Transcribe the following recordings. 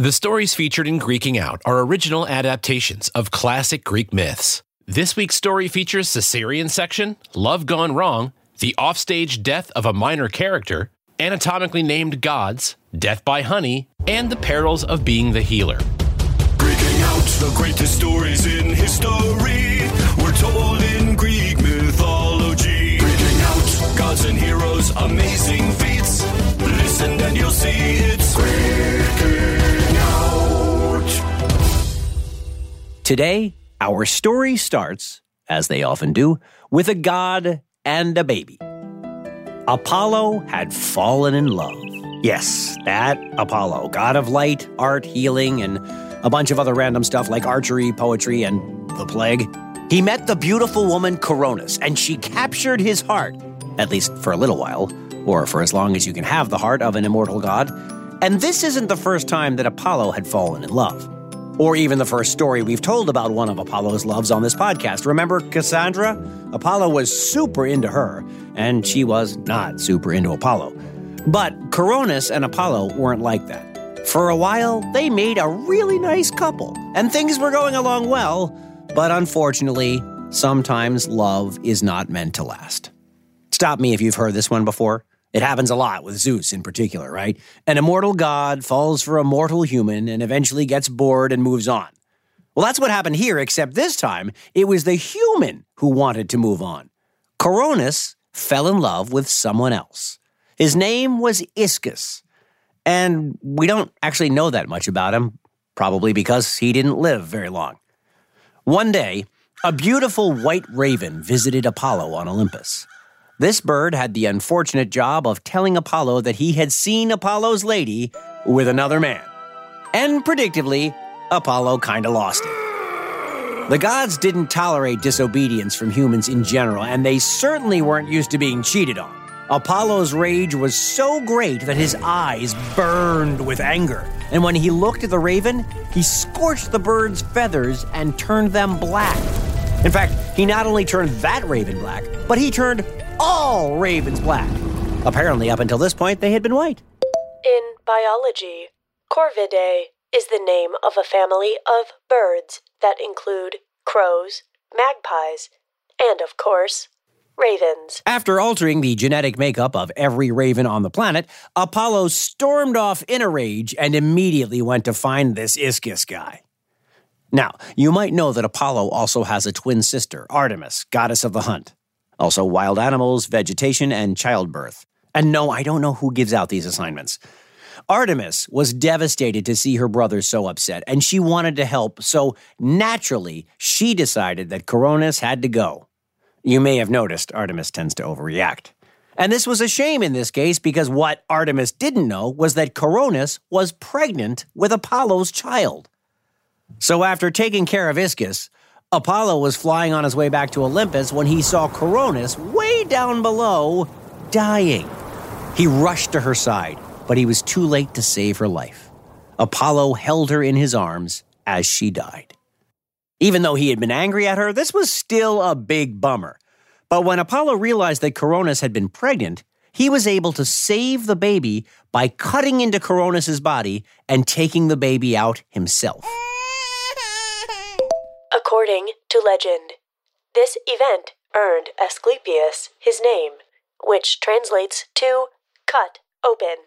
The stories featured in Greeking Out are original adaptations of classic Greek myths. This week's story features Caesarean section, Love Gone Wrong, the offstage death of a minor character, anatomically named gods, death by honey, and the perils of being the healer. Greeking out the greatest stories in history. We're told in Greek mythology. Greeking out gods and heroes, amazing feats. Listen and you'll see it's Greeking Today, our story starts, as they often do, with a god and a baby. Apollo had fallen in love. Yes, that Apollo, god of light, art, healing, and a bunch of other random stuff like archery, poetry, and the plague. He met the beautiful woman Coronis, and she captured his heart, at least for a little while, or for as long as you can have the heart of an immortal god. And this isn't the first time that Apollo had fallen in love. Or even the first story we've told about one of Apollo's loves on this podcast. Remember Cassandra? Apollo was super into her, and she was not super into Apollo. But Coronis and Apollo weren't like that. For a while, they made a really nice couple, and things were going along well, but unfortunately, sometimes love is not meant to last. Stop me if you've heard this one before. It happens a lot with Zeus in particular, right? An immortal god falls for a mortal human and eventually gets bored and moves on. Well, that's what happened here, except this time it was the human who wanted to move on. Coronis fell in love with someone else. His name was Ischys, and we don't actually know that much about him, probably because he didn't live very long. One day, a beautiful white raven visited Apollo on Olympus. This bird had the unfortunate job of telling Apollo that he had seen Apollo's lady with another man. And predictably, Apollo kinda lost it. The gods didn't tolerate disobedience from humans in general, and they certainly weren't used to being cheated on. Apollo's rage was so great that his eyes burned with anger. And when he looked at the raven, he scorched the bird's feathers and turned them black. In fact, he not only turned that raven black, but he turned all ravens black. Apparently, up until this point, they had been white. In biology, Corvidae is the name of a family of birds that include crows, magpies, and of course, ravens. After altering the genetic makeup of every raven on the planet, Apollo stormed off in a rage and immediately went to find this Ischys guy. Now, you might know that Apollo also has a twin sister, Artemis, goddess of the hunt. Also, wild animals, vegetation, and childbirth. And no, I don't know who gives out these assignments. Artemis was devastated to see her brother so upset, and she wanted to help, so naturally, she decided that Coronis had to go. You may have noticed Artemis tends to overreact. And this was a shame in this case because what Artemis didn't know was that Coronis was pregnant with Apollo's child. So after taking care of Ischys, Apollo was flying on his way back to Olympus when he saw Coronis way down below, dying. He rushed to her side, but he was too late to save her life. Apollo held her in his arms as she died. Even though he had been angry at her, this was still a big bummer. But when Apollo realized that Coronis had been pregnant, he was able to save the baby by cutting into Coronis's body and taking the baby out himself. According to legend, this event earned Asclepius his name, which translates to cut open.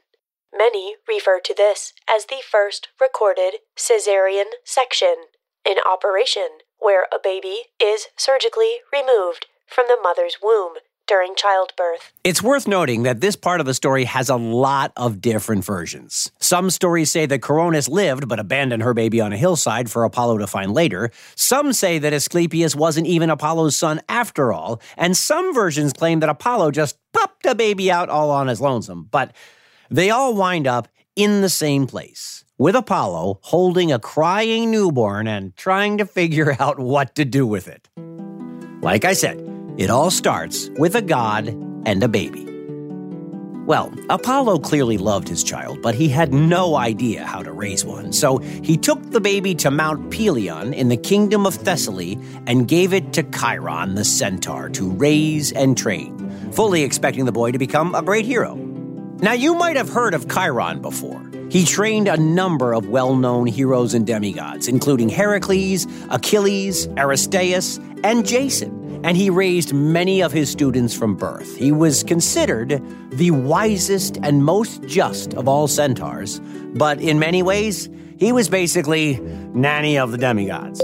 Many refer to this as the first recorded Caesarean section, an operation where a baby is surgically removed from the mother's womb during childbirth. It's worth noting that this part of the story has a lot of different versions. Some stories say that Coronis lived but abandoned her baby on a hillside for Apollo to find later. Some say that Asclepius wasn't even Apollo's son after all. And some versions claim that Apollo just popped a baby out all on his lonesome. But they all wind up in the same place, with Apollo holding a crying newborn and trying to figure out what to do with it. Like I said, it all starts with a god and a baby. Well, Apollo clearly loved his child, but he had no idea how to raise one. So he took the baby to Mount Pelion in the kingdom of Thessaly and gave it to Chiron the centaur to raise and train, fully expecting the boy to become a great hero. Now, you might have heard of Chiron before. He trained a number of well known heroes and demigods, including Heracles, Achilles, Aristaeus, and Jason, and he raised many of his students from birth. He was considered the wisest and most just of all centaurs, but in many ways, he was basically nanny of the demigods.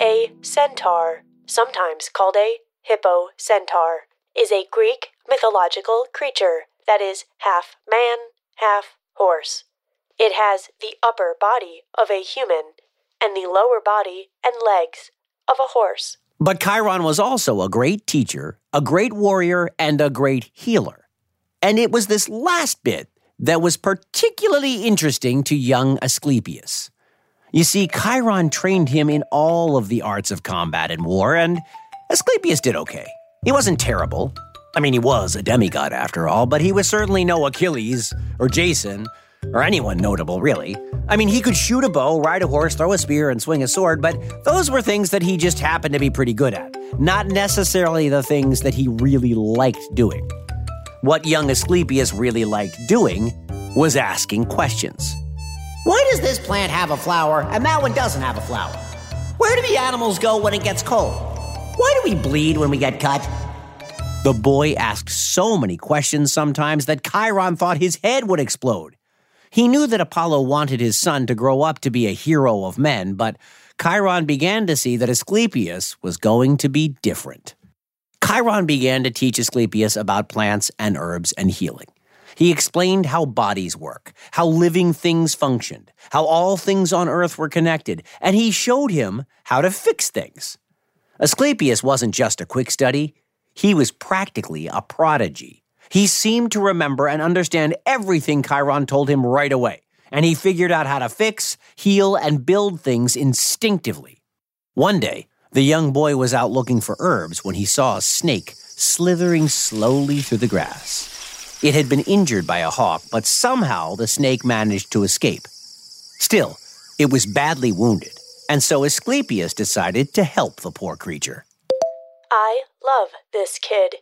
A centaur, sometimes called a hippo centaur, is a Greek mythological creature that is half man, half horse. It has the upper body of a human and the lower body and legs of a horse. But Chiron was also a great teacher, a great warrior, and a great healer. And it was this last bit that was particularly interesting to young Asclepius. You see, Chiron trained him in all of the arts of combat and war, and Asclepius did okay. He wasn't terrible. I mean, he was a demigod after all, but he was certainly no Achilles or Jason or anyone notable, really. I mean, he could shoot a bow, ride a horse, throw a spear, and swing a sword, but those were things that he just happened to be pretty good at, not necessarily the things that he really liked doing. What young Asclepius really liked doing was asking questions. Why does this plant have a flower and that one doesn't have a flower? Where do the animals go when it gets cold? Why do we bleed when we get cut? The boy asked so many questions sometimes that Chiron thought his head would explode. He knew that Apollo wanted his son to grow up to be a hero of men, but Chiron began to see that Asclepius was going to be different. Chiron began to teach Asclepius about plants and herbs and healing. He explained how bodies work, how living things functioned, how all things on earth were connected, and he showed him how to fix things. Asclepius wasn't just a quick study, he was practically a prodigy. He seemed to remember and understand everything Chiron told him right away, and he figured out how to fix, heal, and build things instinctively. One day, the young boy was out looking for herbs when he saw a snake slithering slowly through the grass. It had been injured by a hawk, but somehow the snake managed to escape. Still, it was badly wounded, and so Asclepius decided to help the poor creature. I love this kid,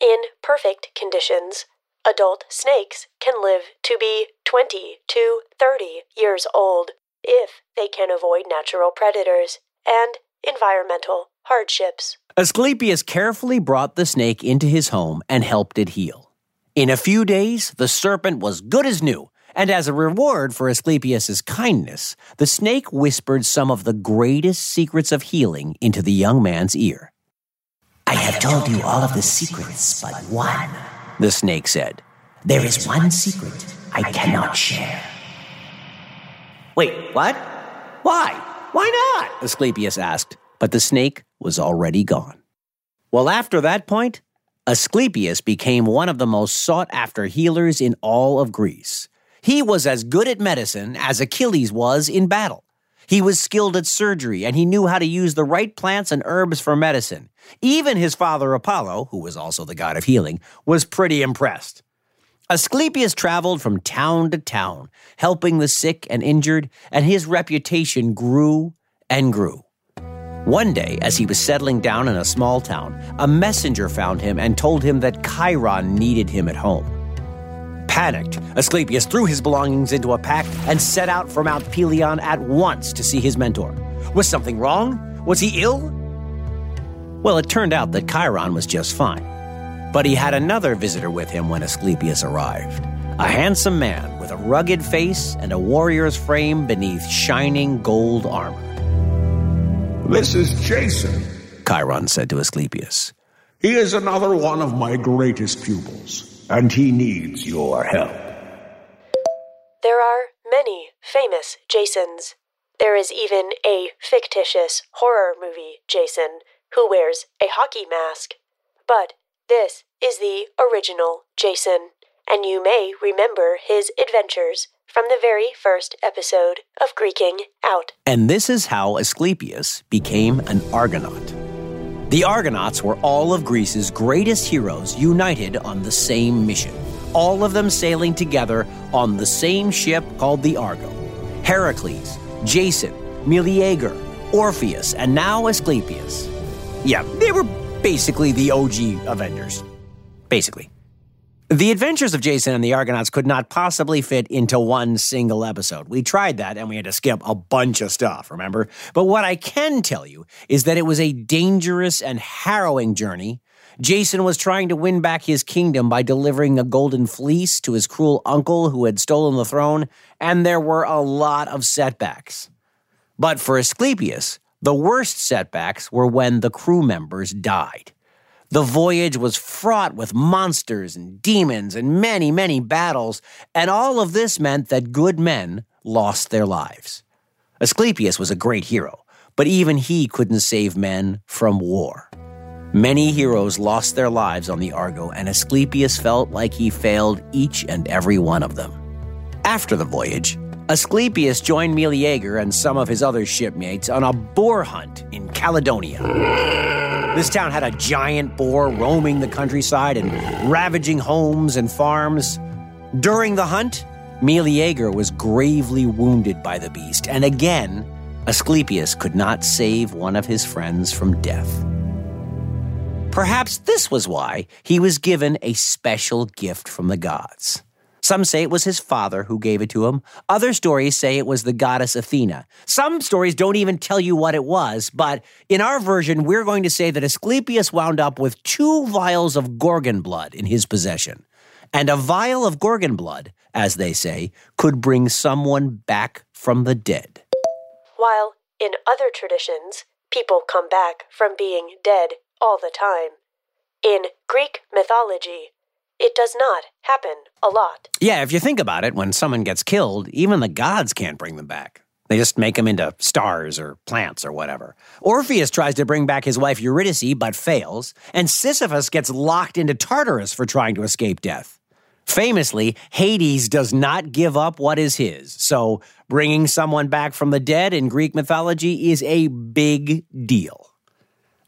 in perfect conditions, adult snakes can live to be 20 to 30 years old if they can avoid natural predators and environmental hardships. Asclepius carefully brought the snake into his home and helped it heal. In a few days, the serpent was good as new, and as a reward for Asclepius's kindness, the snake whispered some of the greatest secrets of healing into the young man's ear. I have told you all of the secrets but one, the snake said. There is one secret I cannot share. Wait, what? Why? Why not? Asclepius asked, but the snake was already gone. Well, after that point, Asclepius became one of the most sought after healers in all of Greece. He was as good at medicine as Achilles was in battle. He was skilled at surgery and he knew how to use the right plants and herbs for medicine. Even his father Apollo, who was also the god of healing, was pretty impressed. Asclepius traveled from town to town, helping the sick and injured, and his reputation grew and grew. One day, as he was settling down in a small town, a messenger found him and told him that Chiron needed him at home. Panicked, Asclepius threw his belongings into a pack and set out for Mount Pelion at once to see his mentor. Was something wrong? Was he ill? Well, it turned out that Chiron was just fine. But he had another visitor with him when Asclepius arrived a handsome man with a rugged face and a warrior's frame beneath shining gold armor. This is Jason, Chiron said to Asclepius. He is another one of my greatest pupils and he needs your help. There are many famous Jasons. There is even a fictitious horror movie Jason who wears a hockey mask. But this is the original Jason, and you may remember his adventures from the very first episode of Greeking Out. And this is how Asclepius became an Argonaut. The Argonauts were all of Greece's greatest heroes united on the same mission, all of them sailing together on the same ship called the Argo. Heracles, Jason, Meleager, Orpheus, and now Asclepius. Yeah, they were basically the OG Avengers. Basically. The adventures of Jason and the Argonauts could not possibly fit into one single episode. We tried that and we had to skip a bunch of stuff, remember? But what I can tell you is that it was a dangerous and harrowing journey. Jason was trying to win back his kingdom by delivering a golden fleece to his cruel uncle who had stolen the throne, and there were a lot of setbacks. But for Asclepius, the worst setbacks were when the crew members died. The voyage was fraught with monsters and demons and many, many battles, and all of this meant that good men lost their lives. Asclepius was a great hero, but even he couldn't save men from war. Many heroes lost their lives on the Argo, and Asclepius felt like he failed each and every one of them. After the voyage, Asclepius joined Meleager and some of his other shipmates on a boar hunt in Caledonia. This town had a giant boar roaming the countryside and ravaging homes and farms. During the hunt, Meleager was gravely wounded by the beast, and again, Asclepius could not save one of his friends from death. Perhaps this was why he was given a special gift from the gods. Some say it was his father who gave it to him. Other stories say it was the goddess Athena. Some stories don't even tell you what it was, but in our version, we're going to say that Asclepius wound up with two vials of Gorgon blood in his possession. And a vial of Gorgon blood, as they say, could bring someone back from the dead. While, in other traditions, people come back from being dead all the time. In Greek mythology, it does not happen a lot. Yeah, if you think about it, when someone gets killed, even the gods can't bring them back. They just make them into stars or plants or whatever. Orpheus tries to bring back his wife Eurydice but fails, and Sisyphus gets locked into Tartarus for trying to escape death. Famously, Hades does not give up what is his, so bringing someone back from the dead in Greek mythology is a big deal.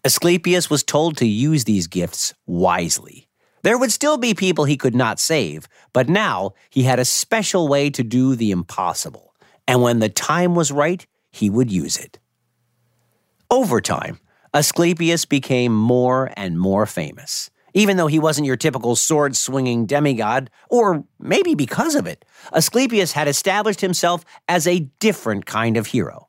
Asclepius was told to use these gifts wisely. There would still be people he could not save, but now he had a special way to do the impossible. And when the time was right, he would use it. Over time, Asclepius became more and more famous. Even though he wasn't your typical sword swinging demigod, or maybe because of it, Asclepius had established himself as a different kind of hero.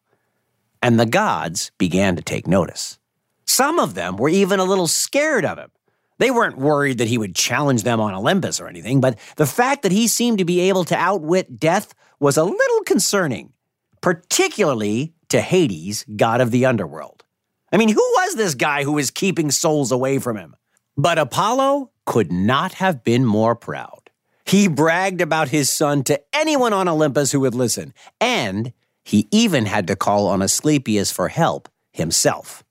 And the gods began to take notice. Some of them were even a little scared of him they weren't worried that he would challenge them on Olympus or anything, but the fact that he seemed to be able to outwit death was a little concerning, particularly to Hades, god of the underworld. I mean, who was this guy who was keeping souls away from him? But Apollo could not have been more proud. He bragged about his son to anyone on Olympus who would listen, and he even had to call on Asclepius for help himself.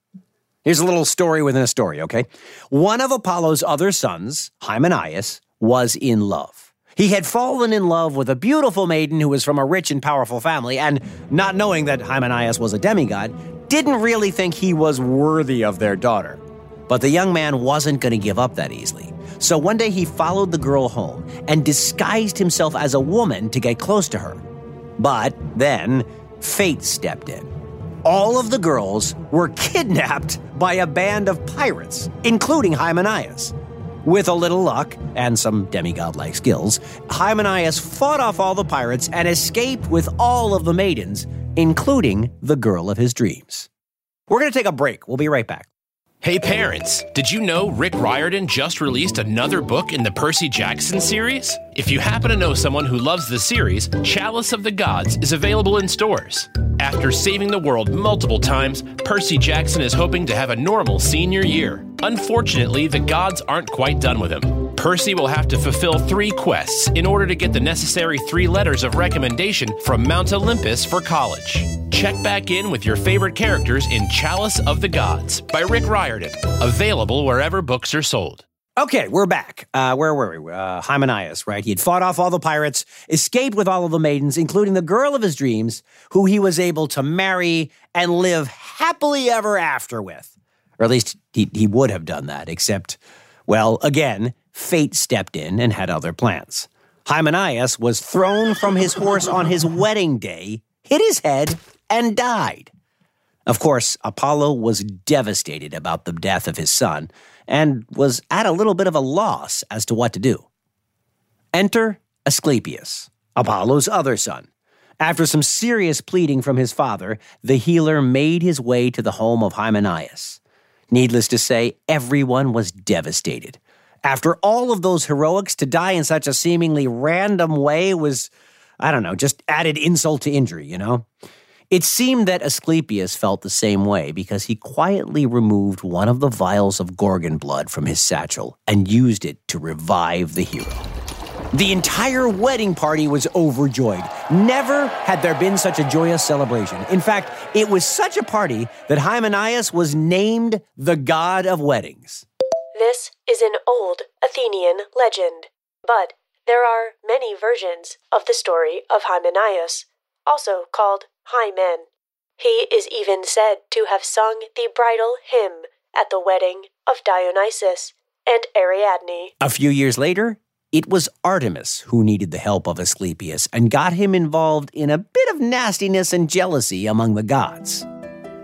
Here's a little story within a story, okay? One of Apollo's other sons, Hymenaeus, was in love. He had fallen in love with a beautiful maiden who was from a rich and powerful family, and not knowing that Hymenaeus was a demigod, didn't really think he was worthy of their daughter. But the young man wasn't going to give up that easily. So one day he followed the girl home and disguised himself as a woman to get close to her. But then fate stepped in all of the girls were kidnapped by a band of pirates, including Hymenaeus. With a little luck and some demigod like skills, Hymenaeus fought off all the pirates and escaped with all of the maidens, including the girl of his dreams. We're going to take a break. We'll be right back. Hey parents, did you know Rick Riordan just released another book in the Percy Jackson series? If you happen to know someone who loves the series, Chalice of the Gods is available in stores. After saving the world multiple times, Percy Jackson is hoping to have a normal senior year. Unfortunately, the gods aren't quite done with him. Percy will have to fulfill three quests in order to get the necessary three letters of recommendation from Mount Olympus for college. Check back in with your favorite characters in Chalice of the Gods by Rick Riordan, available wherever books are sold. Okay, we're back. Uh, where were we? Uh, Hymenaeus, right? He had fought off all the pirates, escaped with all of the maidens, including the girl of his dreams, who he was able to marry and live happily ever after with. Or at least he, he would have done that, except, well, again, fate stepped in and had other plans. Hymenaeus was thrown from his horse on his wedding day, hit his head, and died. Of course, Apollo was devastated about the death of his son and was at a little bit of a loss as to what to do. Enter Asclepius, Apollo's other son. After some serious pleading from his father, the healer made his way to the home of Hymenaeus. Needless to say, everyone was devastated. After all of those heroics, to die in such a seemingly random way was, I don't know, just added insult to injury, you know? It seemed that Asclepius felt the same way because he quietly removed one of the vials of Gorgon blood from his satchel and used it to revive the hero. The entire wedding party was overjoyed. Never had there been such a joyous celebration. In fact, it was such a party that Hymenaeus was named the god of weddings. This is an old Athenian legend, but there are many versions of the story of Hymenaeus, also called Hymen. He is even said to have sung the bridal hymn at the wedding of Dionysus and Ariadne. A few years later, it was Artemis who needed the help of Asclepius and got him involved in a bit of nastiness and jealousy among the gods.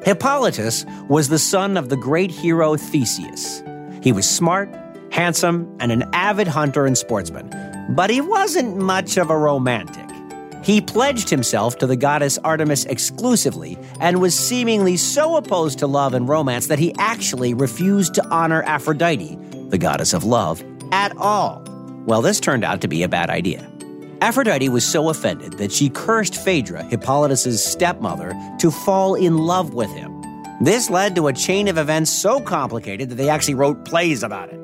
Hippolytus was the son of the great hero Theseus. He was smart, handsome, and an avid hunter and sportsman, but he wasn't much of a romantic. He pledged himself to the goddess Artemis exclusively and was seemingly so opposed to love and romance that he actually refused to honor Aphrodite, the goddess of love, at all. Well, this turned out to be a bad idea. Aphrodite was so offended that she cursed Phaedra, Hippolytus's stepmother, to fall in love with him. This led to a chain of events so complicated that they actually wrote plays about it.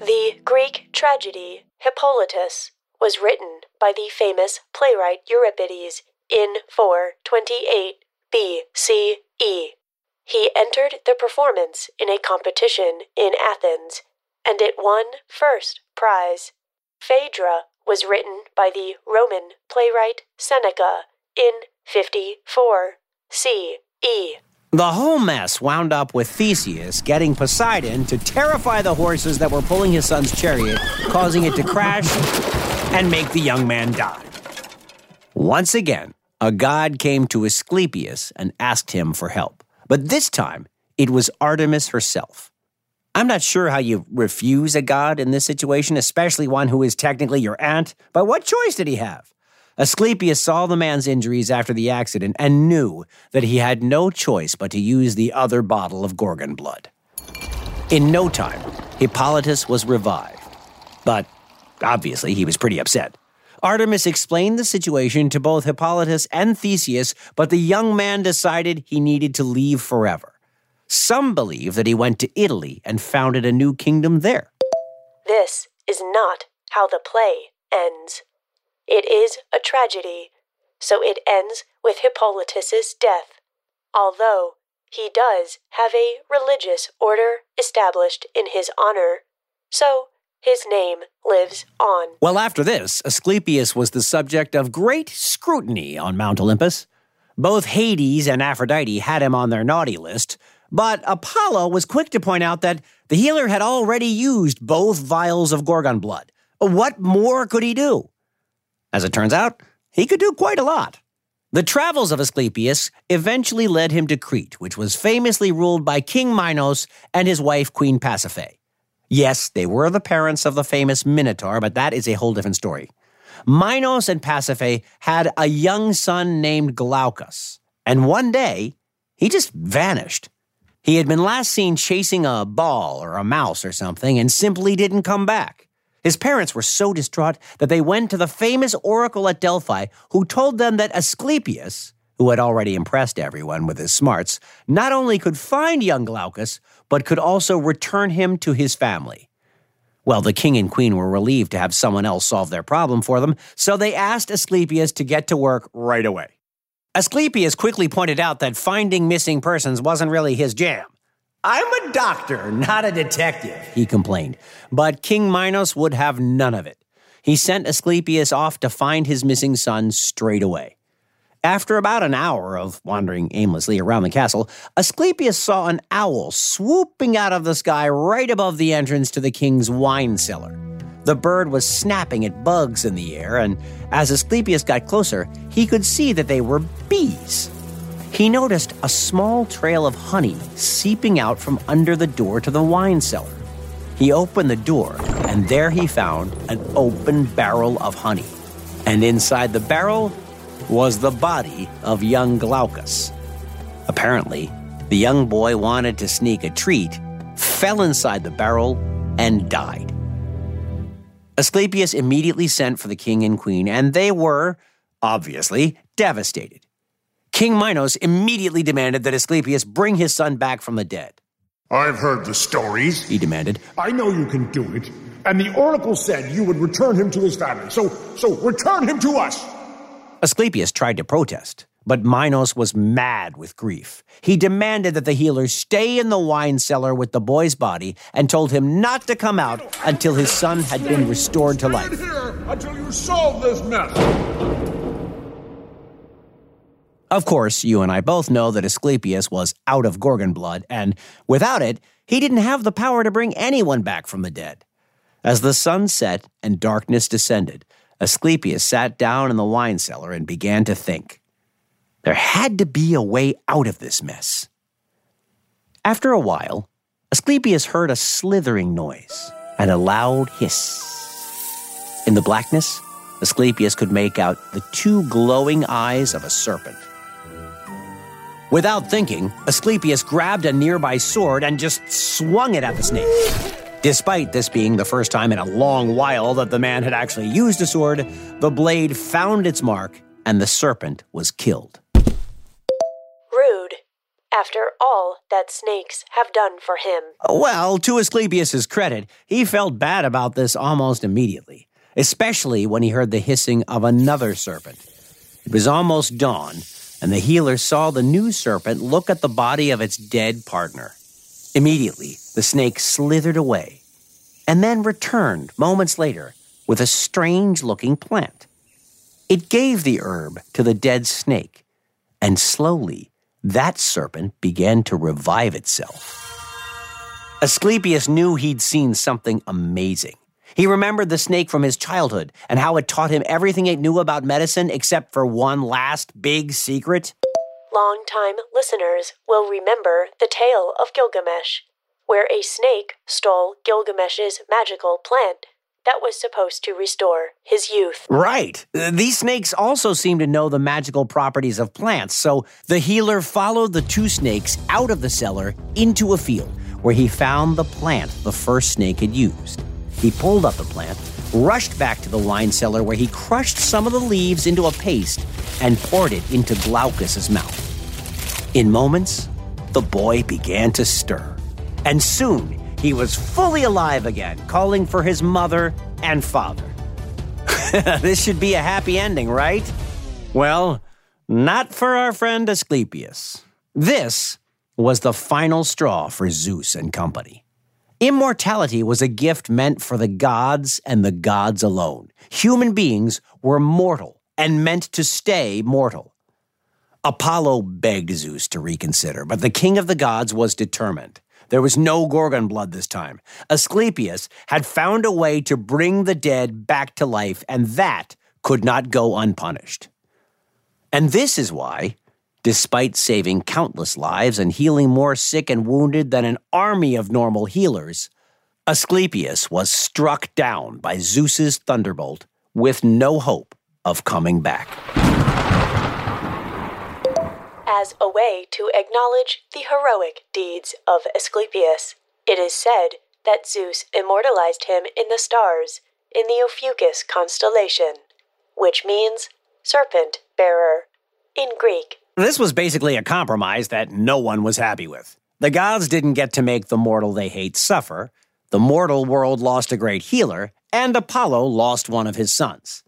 The Greek tragedy Hippolytus was written by the famous playwright Euripides in 428 BCE. He entered the performance in a competition in Athens, and it won first prize. Phaedra was written by the Roman playwright Seneca in 54 CE. The whole mess wound up with Theseus getting Poseidon to terrify the horses that were pulling his son's chariot, causing it to crash and make the young man die. Once again, a god came to Asclepius and asked him for help. But this time, it was Artemis herself. I'm not sure how you refuse a god in this situation, especially one who is technically your aunt, but what choice did he have? Asclepius saw the man's injuries after the accident and knew that he had no choice but to use the other bottle of Gorgon blood. In no time, Hippolytus was revived. But obviously, he was pretty upset. Artemis explained the situation to both Hippolytus and Theseus, but the young man decided he needed to leave forever. Some believe that he went to Italy and founded a new kingdom there. This is not how the play ends. It is a tragedy, so it ends with Hippolytus's death, although he does have a religious order established in his honor, so his name lives on. Well, after this, Asclepius was the subject of great scrutiny on Mount Olympus. Both Hades and Aphrodite had him on their naughty list, but Apollo was quick to point out that the healer had already used both vials of Gorgon blood. What more could he do? As it turns out, he could do quite a lot. The travels of Asclepius eventually led him to Crete, which was famously ruled by King Minos and his wife, Queen Pasiphae. Yes, they were the parents of the famous Minotaur, but that is a whole different story. Minos and Pasiphae had a young son named Glaucus, and one day he just vanished. He had been last seen chasing a ball or a mouse or something and simply didn't come back. His parents were so distraught that they went to the famous oracle at Delphi, who told them that Asclepius, who had already impressed everyone with his smarts, not only could find young Glaucus, but could also return him to his family. Well, the king and queen were relieved to have someone else solve their problem for them, so they asked Asclepius to get to work right away. Asclepius quickly pointed out that finding missing persons wasn't really his jam. I'm a doctor, not a detective, he complained. But King Minos would have none of it. He sent Asclepius off to find his missing son straight away. After about an hour of wandering aimlessly around the castle, Asclepius saw an owl swooping out of the sky right above the entrance to the king's wine cellar. The bird was snapping at bugs in the air, and as Asclepius got closer, he could see that they were bees. He noticed a small trail of honey seeping out from under the door to the wine cellar. He opened the door, and there he found an open barrel of honey. And inside the barrel was the body of young Glaucus. Apparently, the young boy wanted to sneak a treat, fell inside the barrel, and died. Asclepius immediately sent for the king and queen, and they were, obviously, devastated. King Minos immediately demanded that Asclepius bring his son back from the dead. I've heard the stories. He demanded. I know you can do it. And the oracle said you would return him to his family. So, so return him to us. Asclepius tried to protest, but Minos was mad with grief. He demanded that the healer stay in the wine cellar with the boy's body and told him not to come out until his son had been restored to life. until you solve this mess. Of course, you and I both know that Asclepius was out of Gorgon blood, and without it, he didn't have the power to bring anyone back from the dead. As the sun set and darkness descended, Asclepius sat down in the wine cellar and began to think. There had to be a way out of this mess. After a while, Asclepius heard a slithering noise and a loud hiss. In the blackness, Asclepius could make out the two glowing eyes of a serpent. Without thinking, Asclepius grabbed a nearby sword and just swung it at the snake. Despite this being the first time in a long while that the man had actually used a sword, the blade found its mark and the serpent was killed. Rude. After all that snakes have done for him. Well, to Asclepius's credit, he felt bad about this almost immediately, especially when he heard the hissing of another serpent. It was almost dawn, and the healer saw the new serpent look at the body of its dead partner. Immediately, the snake slithered away and then returned moments later with a strange looking plant. It gave the herb to the dead snake, and slowly that serpent began to revive itself. Asclepius knew he'd seen something amazing. He remembered the snake from his childhood and how it taught him everything it knew about medicine except for one last big secret. Long-time listeners will remember the tale of Gilgamesh, where a snake stole Gilgamesh's magical plant that was supposed to restore his youth. Right. These snakes also seem to know the magical properties of plants, so the healer followed the two snakes out of the cellar into a field where he found the plant the first snake had used. He pulled up the plant, rushed back to the wine cellar where he crushed some of the leaves into a paste and poured it into Glaucus's mouth. In moments, the boy began to stir, and soon he was fully alive again, calling for his mother and father. this should be a happy ending, right? Well, not for our friend Asclepius. This was the final straw for Zeus and company. Immortality was a gift meant for the gods and the gods alone. Human beings were mortal and meant to stay mortal. Apollo begged Zeus to reconsider, but the king of the gods was determined. There was no Gorgon blood this time. Asclepius had found a way to bring the dead back to life, and that could not go unpunished. And this is why, despite saving countless lives and healing more sick and wounded than an army of normal healers, Asclepius was struck down by Zeus's thunderbolt with no hope of coming back. As a way to acknowledge the heroic deeds of Asclepius, it is said that Zeus immortalized him in the stars in the Ophiuchus constellation, which means serpent bearer in Greek. This was basically a compromise that no one was happy with. The gods didn't get to make the mortal they hate suffer, the mortal world lost a great healer, and Apollo lost one of his sons.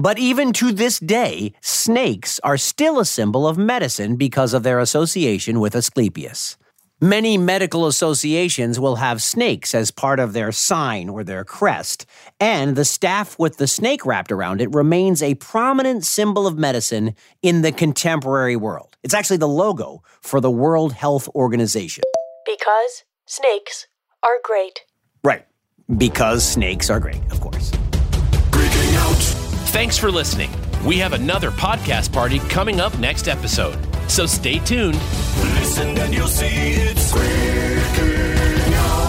But even to this day, snakes are still a symbol of medicine because of their association with Asclepius. Many medical associations will have snakes as part of their sign or their crest, and the staff with the snake wrapped around it remains a prominent symbol of medicine in the contemporary world. It's actually the logo for the World Health Organization. Because snakes are great. Right. Because snakes are great, of course. Thanks for listening. We have another podcast party coming up next episode, so stay tuned. Listen and you'll see it's out.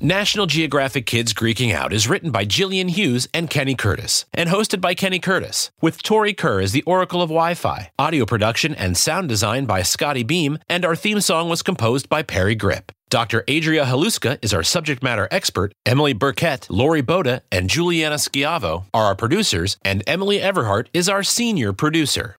National Geographic Kids Greeking Out is written by Gillian Hughes and Kenny Curtis, and hosted by Kenny Curtis, with Tori Kerr as the Oracle of Wi Fi. Audio production and sound design by Scotty Beam, and our theme song was composed by Parry Gripp. Dr. Adria Haluska is our subject matter expert. Emily Burkett, Lori Boda, and Juliana Schiavo are our producers, and Emily Everhart is our senior producer.